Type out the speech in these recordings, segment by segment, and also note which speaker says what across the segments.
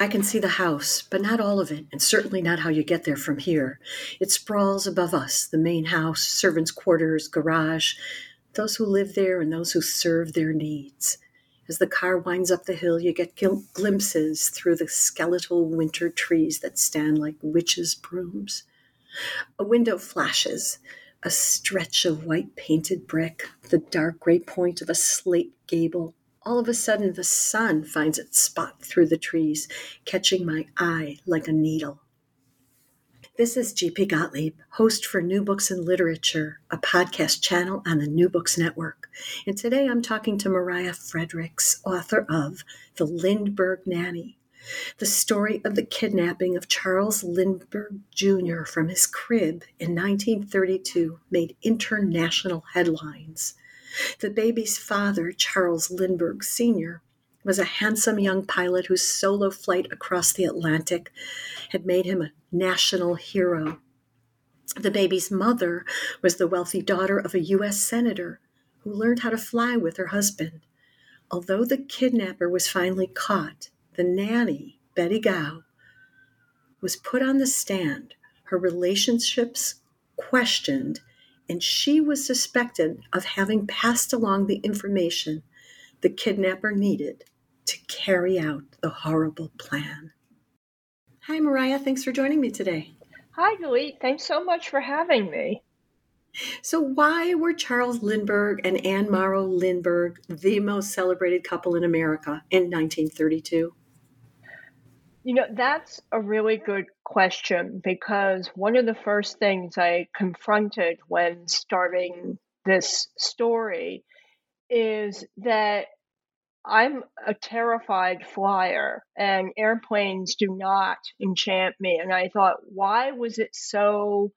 Speaker 1: I can see the house, but not all of it, and certainly not how you get there from here. It sprawls above us the main house, servants' quarters, garage, those who live there and those who serve their needs. As the car winds up the hill, you get gl- glimpses through the skeletal winter trees that stand like witches' brooms. A window flashes, a stretch of white painted brick, the dark gray point of a slate gable all of a sudden, the sun finds its spot through the trees, catching my eye like a needle. This is G.P. Gottlieb, host for New Books and Literature, a podcast channel on the New Books Network. And today I'm talking to Mariah Fredericks, author of The Lindbergh Nanny, the story of the kidnapping of Charles Lindbergh Jr. from his crib in 1932 made international headlines. The baby's father, Charles Lindbergh Sr., was a handsome young pilot whose solo flight across the Atlantic had made him a national hero. The baby's mother was the wealthy daughter of a U.S. Senator who learned how to fly with her husband. Although the kidnapper was finally caught, the nanny, Betty Gow, was put on the stand, her relationships questioned, and she was suspected of having passed along the information the kidnapper needed to carry out the horrible plan. Hi, Mariah. Thanks for joining me today.
Speaker 2: Hi, Galit. Thanks so much for having me.
Speaker 1: So, why were Charles Lindbergh and Anne Morrow Lindbergh the most celebrated couple in America in 1932?
Speaker 2: You know, that's a really good question because one of the first things I confronted when starting this story is that I'm a terrified flyer and airplanes do not enchant me. And I thought, why was it so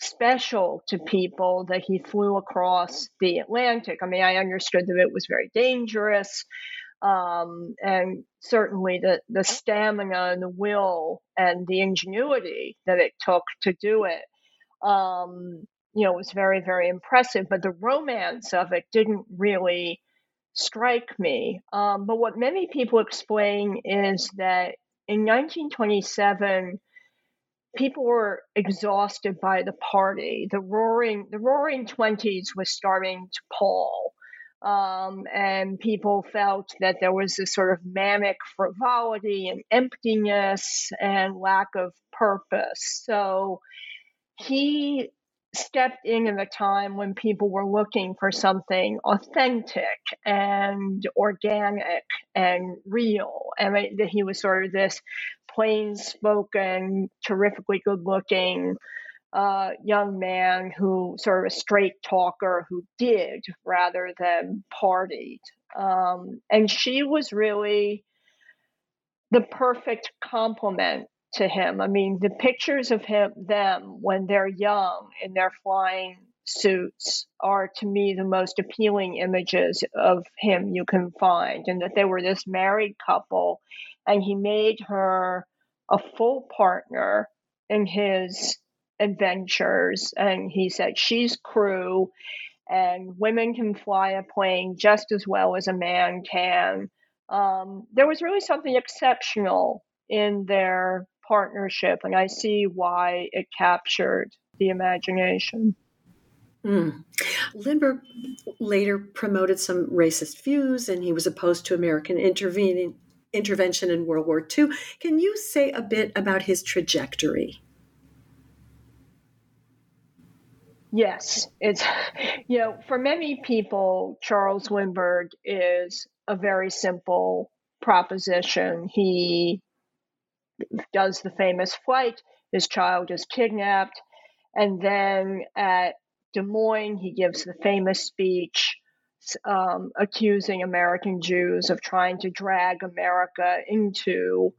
Speaker 2: special to people that he flew across the Atlantic? I mean, I understood that it was very dangerous um, and certainly the, the stamina and the will and the ingenuity that it took to do it, um, you know, was very, very impressive. But the romance of it didn't really strike me. Um, but what many people explain is that in 1927, people were exhausted by the party. The roaring, the roaring 20s was starting to pall. Um, and people felt that there was this sort of manic frivolity and emptiness and lack of purpose. So he stepped in at a time when people were looking for something authentic and organic and real. And he was sort of this plain spoken, terrifically good looking uh, young man who sort of a straight talker who did rather than partied. Um, and she was really the perfect complement to him. I mean, the pictures of him, them when they're young in their flying suits are to me the most appealing images of him you can find, and that they were this married couple, and he made her a full partner in his adventures. And he said, she's crew, and women can fly a plane just as well as a man can. Um, there was really something exceptional in their partnership, and I see why it captured the imagination.
Speaker 1: Mm. Lindbergh later promoted some racist views, and he was opposed to American intervening, intervention in World War II. Can you say a bit about his trajectory?
Speaker 2: Yes, it's, you know, for many people, Charles Lindbergh is a very simple proposition. He does the famous flight, his child is kidnapped, and then at Des Moines, he gives the famous speech um, accusing American Jews of trying to drag America into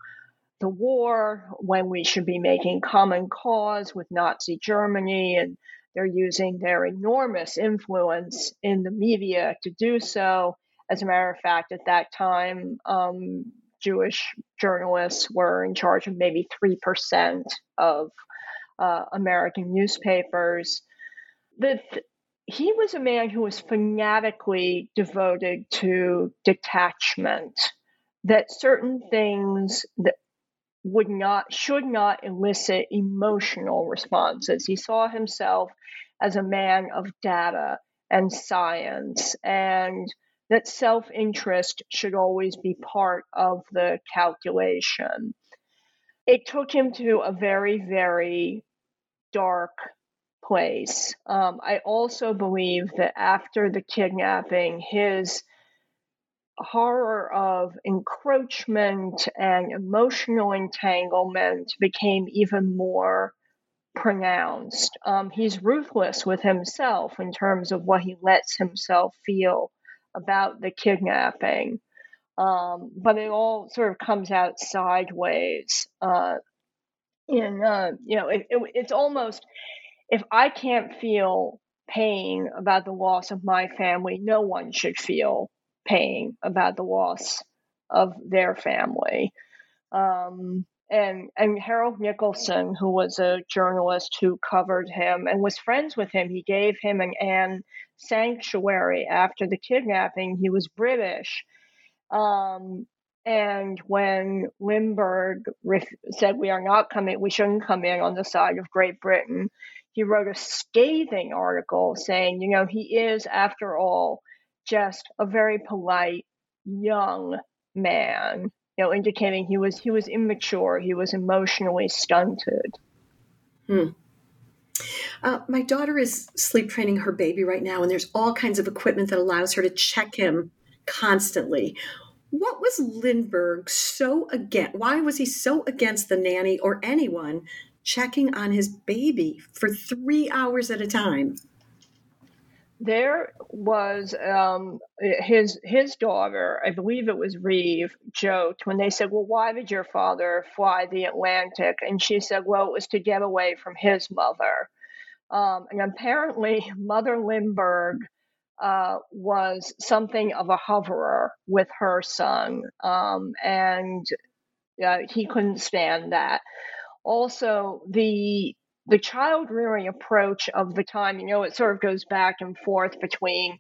Speaker 2: the war when we should be making common cause with Nazi Germany. And they're using their enormous influence in the media to do so. As a matter of fact, at that time, um, Jewish journalists were in charge of maybe 3% of uh, American newspapers. The th- he was a man who was fanatically devoted to detachment, that certain things that would not, should not elicit emotional responses. He saw himself as a man of data and science, and that self interest should always be part of the calculation. It took him to a very, very dark place. Um, I also believe that after the kidnapping, his horror of encroachment and emotional entanglement became even more pronounced. Um, he's ruthless with himself in terms of what he lets himself feel about the kidnapping. Um, but it all sort of comes out sideways. Uh, in uh, you know, it, it, it's almost if I can't feel pain about the loss of my family, no one should feel pain about the loss of their family. Um, and and Harold Nicolson, who was a journalist who covered him and was friends with him, he gave him an Anne sanctuary after the kidnapping. He was British. Um, and when Lindbergh said we are not coming, we shouldn't come in on the side of Great Britain, he wrote a scathing article saying, you know, he is, after all, just a very polite young man, you know, indicating he was he was immature, he was emotionally stunted.
Speaker 1: Hmm. Uh, my daughter is sleep training her baby right now, and there's all kinds of equipment that allows her to check him constantly. What was Lindbergh so against? Why was he so against the nanny or anyone checking on his baby for three hours at a time?
Speaker 2: There was um, his his daughter, I believe it was Reeve, joked when they said, "Well, why did your father fly the Atlantic?" And she said, "Well, it was to get away from his mother." Um, and apparently, Mother Lindbergh uh, was something of a hoverer with her son, um, and uh, he couldn't stand that. Also, the the child rearing approach of the time, you know, it sort of goes back and forth between,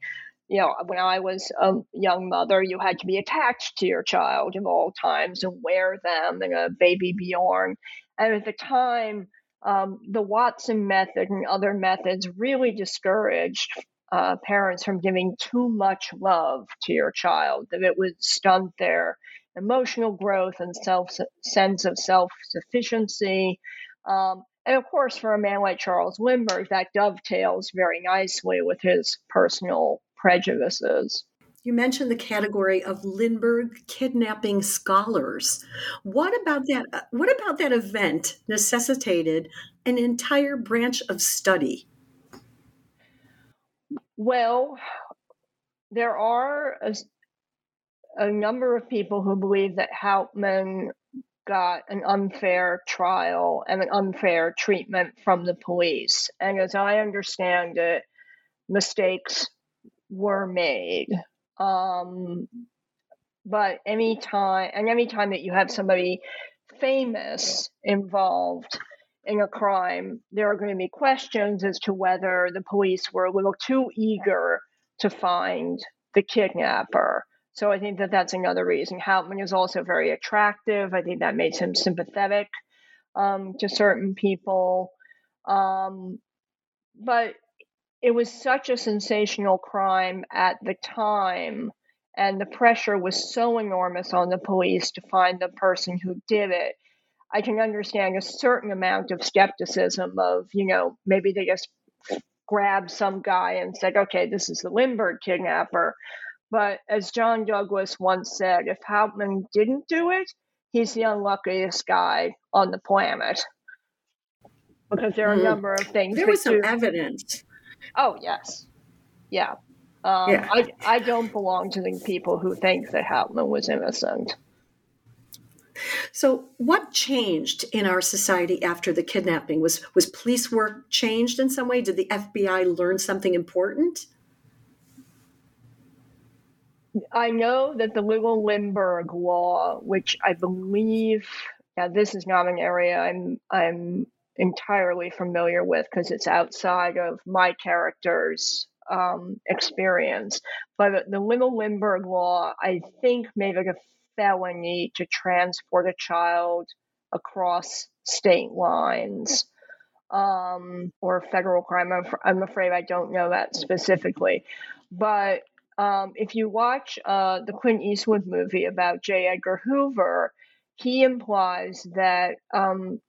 Speaker 2: you know, when I was a young mother, you had to be attached to your child at all times and wear them and a baby Bjorn. And at the time, um, the Watson method and other methods really discouraged uh, parents from giving too much love to your child, that it would stunt their emotional growth and self sense of self sufficiency. Um, and of course, for a man like Charles Lindbergh, that dovetails very nicely with his personal prejudices.
Speaker 1: You mentioned the category of Lindbergh kidnapping scholars. What about that? Uh, what about that event necessitated an entire branch of study?
Speaker 2: Well, there are a, a number of people who believe that Hauptmann got an unfair trial and an unfair treatment from the police. And as I understand it, mistakes were made. Um, but any time and any time that you have somebody famous involved in a crime, there are going to be questions as to whether the police were a little too eager to find the kidnapper. So I think that that's another reason. Hauptmann is also very attractive. I think that makes him sympathetic um, to certain people. Um, but it was such a sensational crime at the time, and the pressure was so enormous on the police to find the person who did it. I can understand a certain amount of skepticism of, you know, maybe they just grabbed some guy and said, okay, this is the Lindbergh kidnapper. But as John Douglas once said, if Hauptmann didn't do it, he's the unluckiest guy on the planet. Because there are a hmm. number of things.
Speaker 1: There was some do. evidence.
Speaker 2: Oh, yes. Yeah. Um, yeah. I, I don't belong to the people who think that Hauptmann was innocent.
Speaker 1: So, what changed in our society after the kidnapping? Was was police work changed in some way? Did the FBI learn something important?
Speaker 2: I know that the little Lindbergh law, which I believe, now this is not an area I'm I'm entirely familiar with because it's outside of my character's um, experience. But the little Lindbergh law, I think, made it a felony to transport a child across state lines um, or federal crime. I'm, I'm, afraid I don't know that specifically. But um, if you watch uh, the Clint Eastwood movie about J. Edgar Hoover, he implies that um,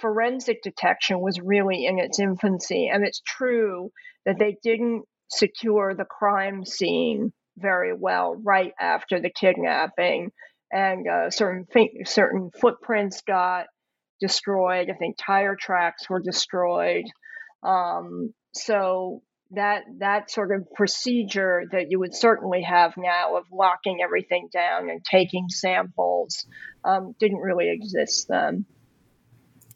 Speaker 2: forensic detection was really in its infancy. And it's true that they didn't secure the crime scene very well right after the kidnapping and uh, certain certain footprints got destroyed. I think tire tracks were destroyed. Um, so that that sort of procedure that you would certainly have now of locking everything down and taking samples um, didn't really exist then.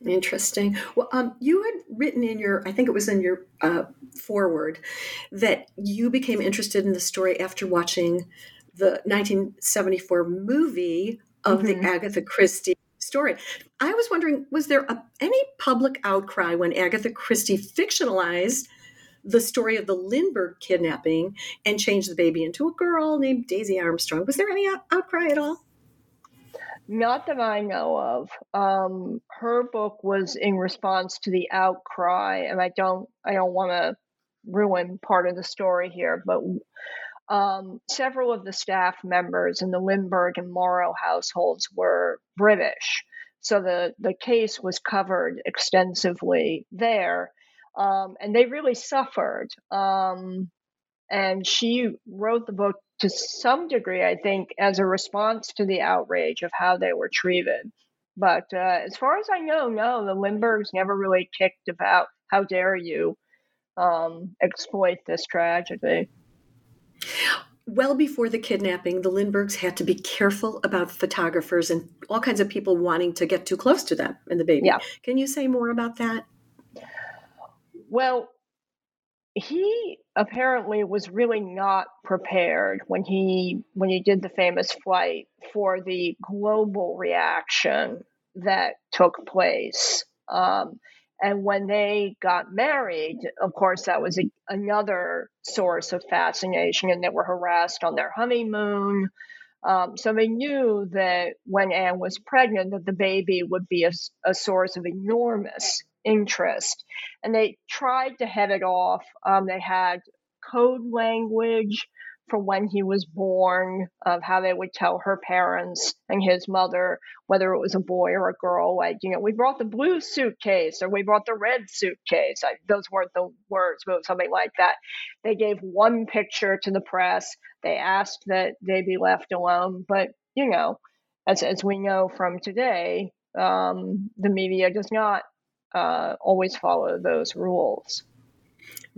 Speaker 1: Interesting. Well, um, you had written in your, I think it was in your uh, foreword, that you became interested in the story after watching the 1974 movie of mm-hmm. the Agatha Christie story. I was wondering, was there a, any public outcry when Agatha Christie fictionalized the story of the Lindbergh kidnapping and changed the baby into a girl named Daisy Armstrong? Was there any out- outcry at all?
Speaker 2: Not that I know of. Um, her book was in response to the outcry, and I don't, I don't want to ruin part of the story here, but um, several of the staff members in the Lindbergh and Morrow households were British. So the, the case was covered extensively there. Um, and they really suffered. Um, and she wrote the book to some degree, I think, as a response to the outrage of how they were treated. But uh, as far as I know, no, the Lindberghs never really kicked about how dare you um, exploit this tragedy.
Speaker 1: Well before the kidnapping, the Lindberghs had to be careful about photographers and all kinds of people wanting to get too close to them and the baby. Yeah. Can you say more about that?
Speaker 2: Well, he apparently was really not prepared when he when he did the famous flight for the global reaction that took place. Um, and when they got married, of course, that was a, another source of fascination, and they were harassed on their honeymoon. Um, so they knew that when Anne was pregnant, that the baby would be a, a source of enormous interest, and they tried to head it off. Um, they had code language for when he was born, of how they would tell her parents and his mother whether it was a boy or a girl. Like, you know, we brought the blue suitcase or we brought the red suitcase. I, those weren't the words, but something like that. They gave one picture to the press. They asked that they be left alone. But, you know, as, as we know from today, um, the media does not uh, always follow those rules.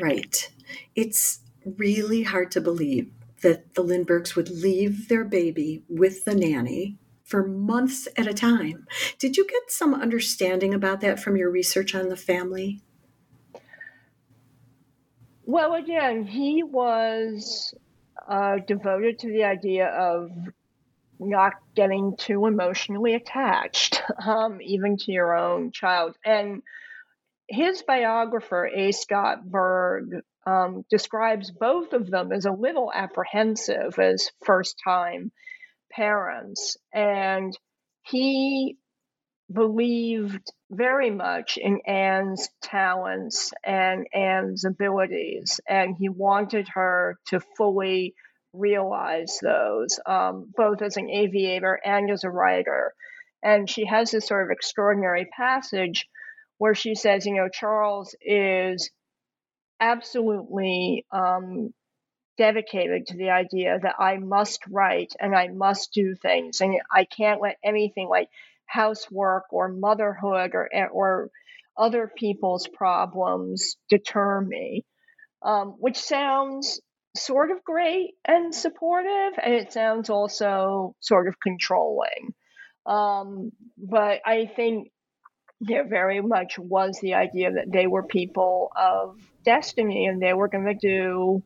Speaker 1: Right. It's really hard to believe that the Lindberghs would leave their baby with the nanny for months at a time. Did you get some understanding about that from your research on the family?
Speaker 2: Well, again, he was uh, devoted to the idea of not getting too emotionally attached, um, even to your own child. And his biographer, A. Scott Berg, um, describes both of them as a little apprehensive as first time parents. And he believed very much in Anne's talents and Anne's abilities, and he wanted her to fully realize those, um, both as an aviator and as a writer. And she has this sort of extraordinary passage where she says, you know, Charles is absolutely um, dedicated to the idea that I must write and I must do things, and I can't let anything like housework or motherhood or or other people's problems deter me. Um, which sounds sort of great and supportive, and it sounds also sort of controlling. Um, but I think there very much was the idea that they were people of destiny and they were going to do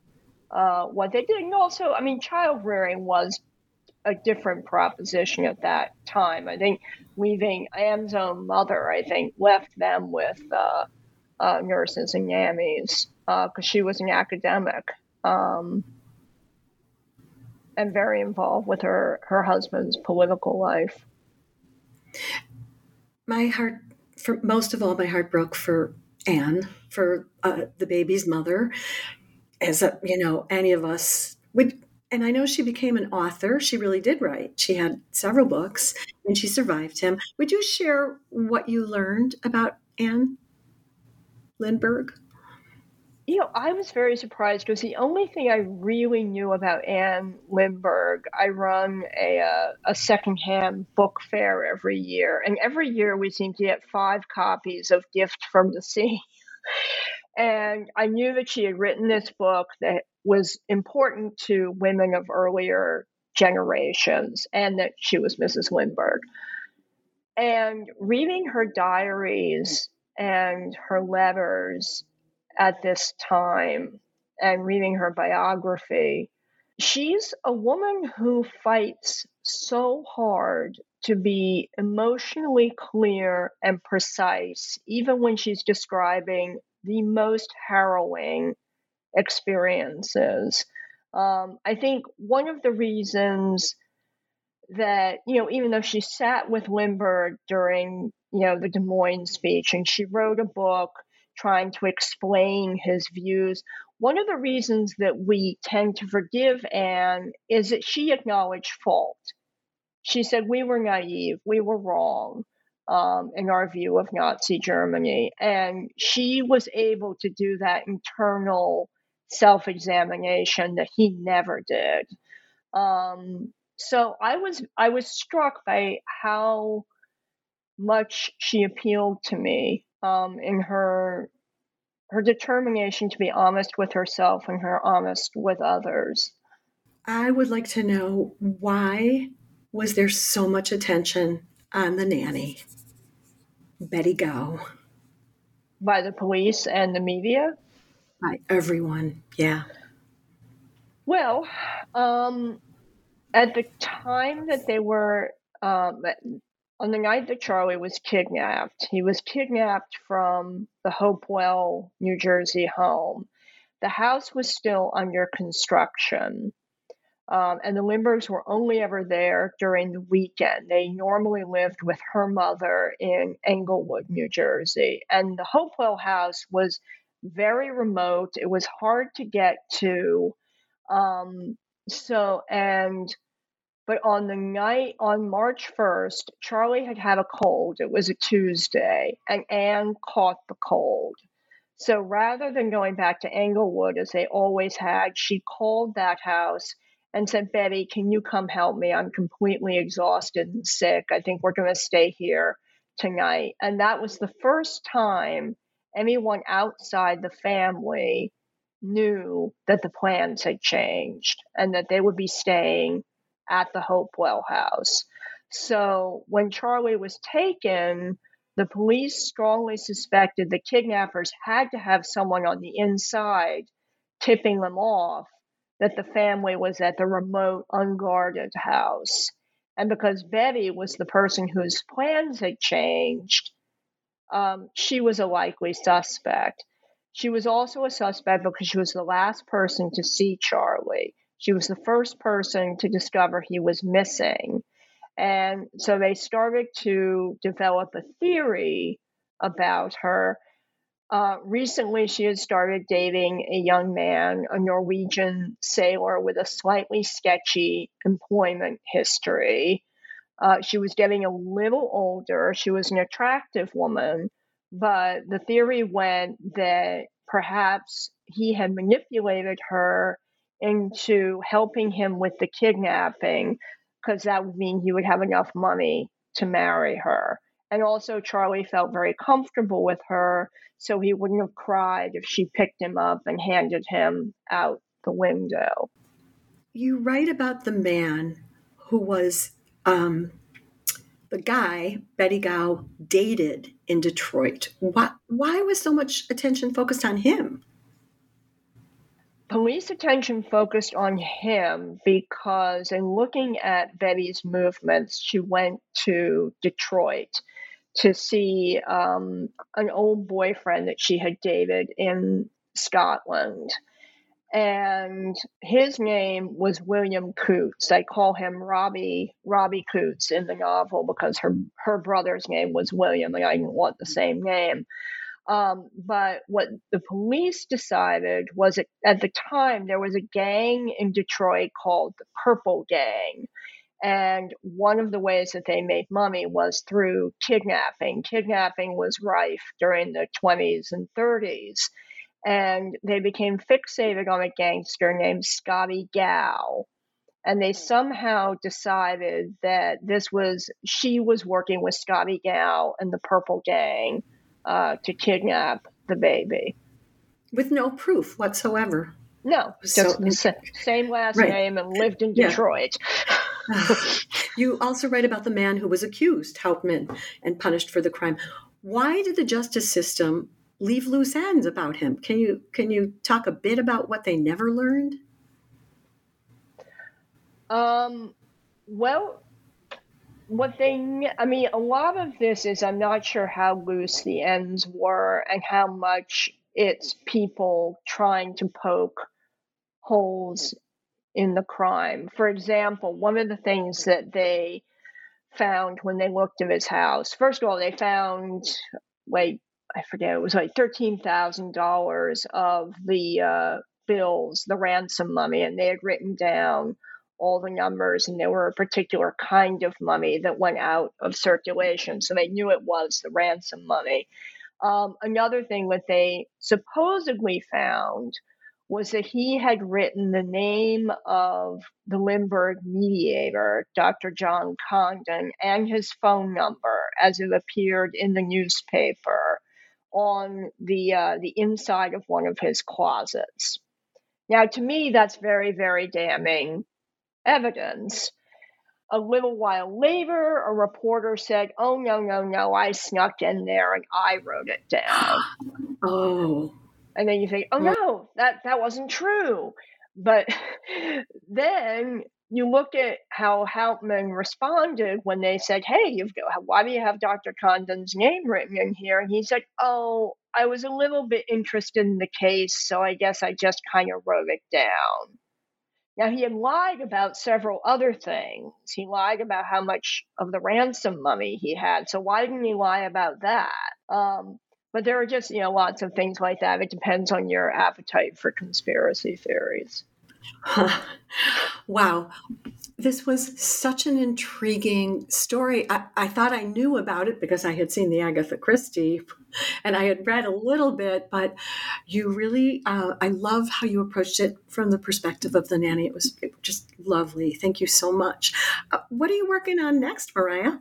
Speaker 2: uh, what they did. And also, I mean, child rearing was a different proposition at that time. I think leaving Anne's own mother, I think, left them with uh, uh, nurses and nannies because uh, she was an academic um, and very involved with her, her husband's political life.
Speaker 1: My heart, for most of all, my heart broke for Anne, for uh, the baby's mother. As a, you know, any of us would and I know she became an author. She really did write. She had several books and she survived him. Would you share what you learned about Anne Lindbergh?
Speaker 2: You know, I was very surprised because the only thing I really knew about Anne Lindbergh, I run a, uh, a secondhand book fair every year. And every year we seem to get five copies of Gift from the Sea. and I knew that she had written this book that was important to women of earlier generations and that she was Mrs. Lindbergh. And reading her diaries and her letters at this time and reading her biography, she's a woman who fights so hard to be emotionally clear and precise, even when she's describing the most harrowing experiences. Um, I think one of the reasons that, you know, even though she sat with Lindbergh during, you know, the Des Moines speech and she wrote a book trying to explain his views, one of the reasons that we tend to forgive Anne is that she acknowledged fault. She said, We were naive, we were wrong um, in our view of Nazi Germany. And she was able to do that internal self examination that he never did. Um, so I was I was struck by how much she appealed to me um, in her her determination to be honest with herself and her honest with others.
Speaker 1: I would like to know why was there so much attention on the nanny, Betty Gow,
Speaker 2: by the police and the media?
Speaker 1: By everyone, yeah.
Speaker 2: Well, um, at the time that they were, um, on the night that Charlie was kidnapped, he was kidnapped from the Hopewell, New Jersey home. The house was still under construction. Um, and the Lindberghs were only ever there during the weekend. They normally lived with her mother in Englewood, New Jersey. And the Hopewell house was very remote. It was hard to get to. Um, so, and, but on the night, on March 1st, Charlie had had a cold. It was a Tuesday, and Anne caught the cold. So rather than going back to Englewood as they always had, she called that house and said, Betty, can you come help me? I'm completely exhausted and sick. I think we're going to stay here tonight. And that was the first time anyone outside the family knew that the plans had changed and that they would be staying at the Hopewell house. So when Charlie was taken, the police strongly suspected the kidnappers had to have someone on the inside tipping them off that the family was at the remote, unguarded house. And because Betty was the person whose plans had changed, um, she was a likely suspect. She was also a suspect because she was the last person to see Charlie. She was the first person to discover he was missing. And so they started to develop a theory about her. Uh, recently, she had started dating a young man, a Norwegian sailor with a slightly sketchy employment history. Uh, she was getting a little older. She was an attractive woman, but the theory went that perhaps he had manipulated her into helping him with the kidnapping because that would mean he would have enough money to marry her. And also, Charlie felt very comfortable with her, so he wouldn't have cried if she picked him up and handed him out the window.
Speaker 1: You write about the man who was um, the guy Betty Gow dated in Detroit. Why, why was so much attention focused on him?
Speaker 2: Police attention focused on him because, in looking at Betty's movements, she went to Detroit to see um, an old boyfriend that she had dated in Scotland and his name was William Coots. They call him Robbie Robbie Coots in the novel because her her brother's name was William, and I didn't want the same name. Um, but what the police decided was at, at the time there was a gang in Detroit called the Purple Gang. And one of the ways that they made money was through kidnapping. Kidnapping was rife during the 20s and 30s and they became fixated on a gangster named Scotty Gow. And they somehow decided that this was, she was working with Scotty Gow and the Purple Gang uh, to kidnap the baby.
Speaker 1: With no proof whatsoever.
Speaker 2: No, just so, same last right. name and lived in Detroit.
Speaker 1: Yeah. you also write about the man who was accused, Hauptmann, and punished for the crime. Why did the justice system leave loose ends about him. Can you can you talk a bit about what they never learned?
Speaker 2: Um, well, what they I mean, a lot of this is I'm not sure how loose the ends were and how much it's people trying to poke holes in the crime. For example, one of the things that they found when they looked at his house, first of all, they found like I forget, it was like $13,000 of the uh, bills, the ransom money, and they had written down all the numbers, and there were a particular kind of money that went out of circulation. So they knew it was the ransom money. Um, another thing that they supposedly found was that he had written the name of the Lindbergh mediator, Dr. John Condon, and his phone number as it appeared in the newspaper on the uh, the inside of one of his closets. Now, to me, that's very, very damning evidence. A little while later, a reporter said, "Oh no, no, no! I snuck in there and I wrote it down."
Speaker 1: oh.
Speaker 2: And then you think, "Oh no, that that wasn't true." But then you look at how Hauptmann responded when they said, "Hey, you've got, why do you have Dr. Condon's name written in here?" And he said, "Oh, I was a little bit interested in the case, so I guess I just kind of wrote it down." Now he had lied about several other things. He lied about how much of the ransom money he had. So why didn't he lie about that? Um, but there are just you know lots of things like that. It depends on your appetite for conspiracy theories.
Speaker 1: wow. This was such an intriguing story. I, I, thought I knew about it because I had seen the Agatha Christie and I had read a little bit, but you really, uh, I love how you approached it from the perspective of the nanny. It was, just lovely. Thank you so much. Uh, what are you working on next, Mariah?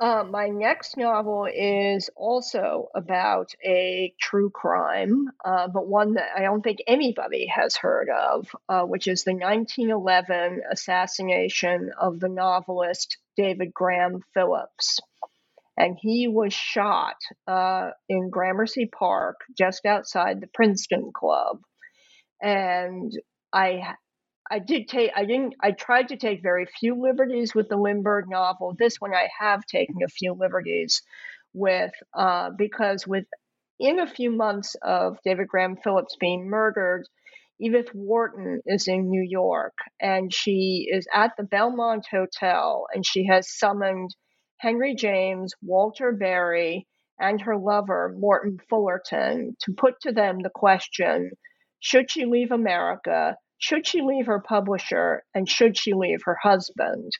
Speaker 2: Uh, my next novel is also about a true crime, uh, but one that I don't think anybody has heard of, uh, which is the 1911 assassination of the novelist David Graham Phillips. And he was shot uh, in Gramercy Park, just outside the Princeton Club. And I I did take I didn't I tried to take very few liberties with the Lindbergh novel. This one I have taken a few liberties with uh, because within a few months of David Graham Phillips being murdered, Edith Wharton is in New York and she is at the Belmont Hotel and she has summoned Henry James, Walter Berry, and her lover, Morton Fullerton, to put to them the question should she leave America? Should she leave her publisher and should she leave her husband?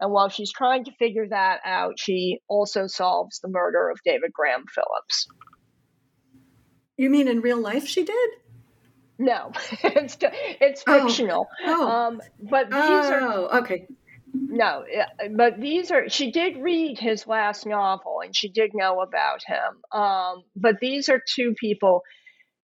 Speaker 2: And while she's trying to figure that out, she also solves the murder of David Graham Phillips.
Speaker 1: You mean in real life she did?
Speaker 2: No, it's it's oh. fictional.
Speaker 1: Oh. Um,
Speaker 2: but these
Speaker 1: oh,
Speaker 2: are
Speaker 1: okay.
Speaker 2: No, but these are. She did read his last novel, and she did know about him. Um, but these are two people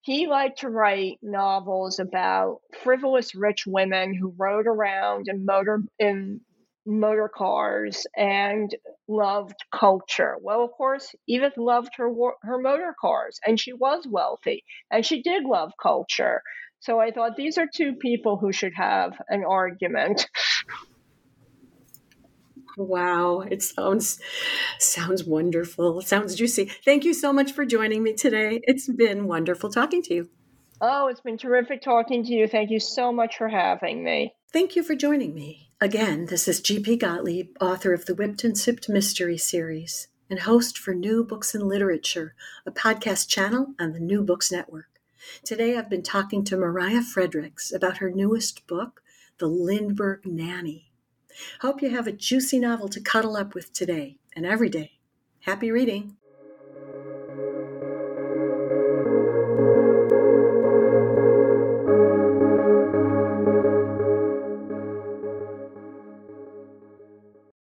Speaker 2: he liked to write novels about frivolous rich women who rode around in motor in motor cars and loved culture. Well, of course, Edith loved her her motor cars and she was wealthy and she did love culture. So I thought these are two people who should have an argument.
Speaker 1: Wow, it sounds sounds wonderful. It sounds juicy. Thank you so much for joining me today. It's been wonderful talking to you.
Speaker 2: Oh, it's been terrific talking to you. Thank you so much for having me.
Speaker 1: Thank you for joining me. Again, this is G.P. Gottlieb, author of the Whipped and Sipped Mystery Series and host for New Books and Literature, a podcast channel on the New Books Network. Today I've been talking to Mariah Fredericks about her newest book, The Lindbergh Nanny. Hope you have a juicy novel to cuddle up with today and every day. Happy reading!